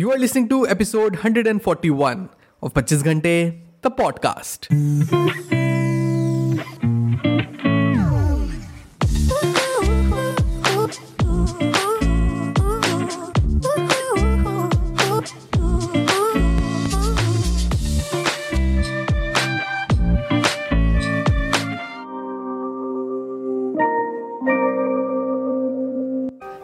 You are listening to episode 141 of 25 Ghante, the podcast.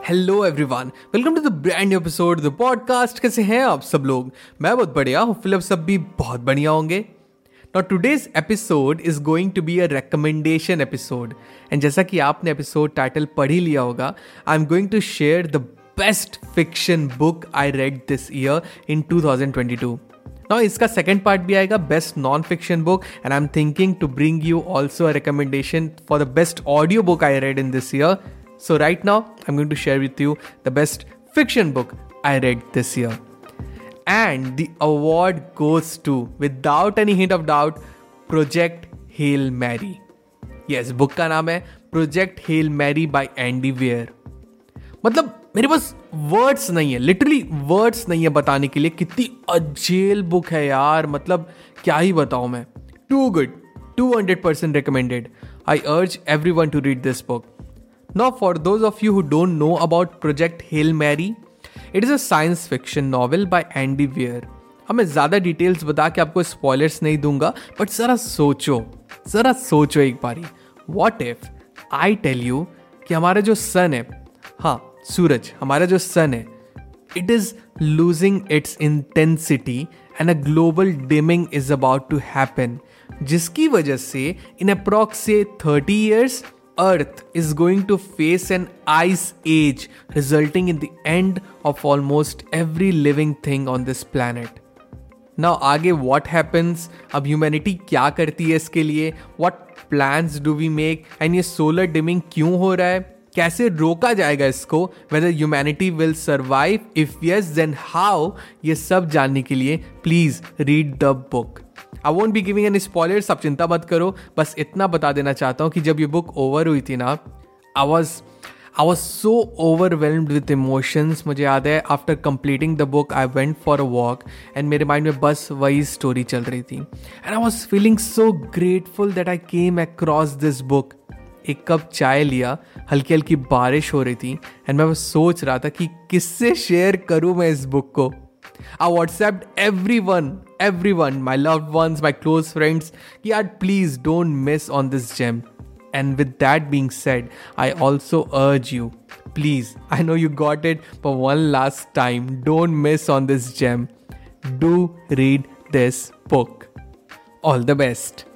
Hello everyone welcome to the brand episode the podcast कैसे हैं आप सब लोग? मैं बहुत बढ़िया हूँ। फिलप सब भी बहुत बढ़िया होंगे। Now today's episode is going to be a recommendation episode and जैसा कि आपने एपिसोड टाइटल पढ़ ही लिया होगा I am going to share the best fiction book I read this year in 2022 now इसका सेकेंड पार्ट भी आएगा best non fiction book and I am thinking to bring you also recommendation for the best audio book I read in this year So, right now, I'm going to share with you the best fiction book I read this year. And the award goes to, without any hint of doubt, Project Hail Mary. Yes, book का नाम है project Hail Mary by Andy Weir मतलब मेरे पास words नहीं है literally words नहीं है बताने के लिए कितनी अजेल बुक है यार मतलब क्या ही बताऊँ मैं too good two hundred percent recommended I urge everyone to read this book Now, for those of you who don't know about Project Hail Mary, it is a science fiction novel by Andy Weir. अब मैं ज़्यादा details बता के आपको spoilers नहीं दूँगा but ज़रा सोचो ज़रा सोचो एक बारी what if I tell you कि हमारा जो सन है हाँ सूरज हमारा जो सन है it is losing its intensity and a global dimming is about to happen जिसकी वजह से इन अप्रॉक्स से thirty years earth is going to face an ice age resulting in the end of almost every living thing on this planet now आगे what happens अब humanity क्या करती है इसके लिए? What plans do we make and ये solar dimming क्यों हो रहा है? कैसे रोका जाएगा इसको whether humanity will survive if yes then how ये सब जानने के लिए please read the book I won't be giving an spoilers आप चिंता मत करो। बस इतना बता देना चाहता हूँ कि जब ये बुक ओवर हुई थी ना I was I was so overwhelmed with emotions मुझे याद है after completing the book I went for a walk and मेरे माइंड में बस वही स्टोरी चल रही थी। And I was feeling so grateful that I came across this book एक कप चाय लिया हल्की हल्की बारिश हो रही थी एंड मैं बस सोच रहा था कि किससे शेयर करूँ मैं इस बुक को। I WhatsApp everyone everyone my love my close friends की are please don't miss on this gem and with that being said I also urge you please I know you got it for one last time don't miss on this gem do read this book all the best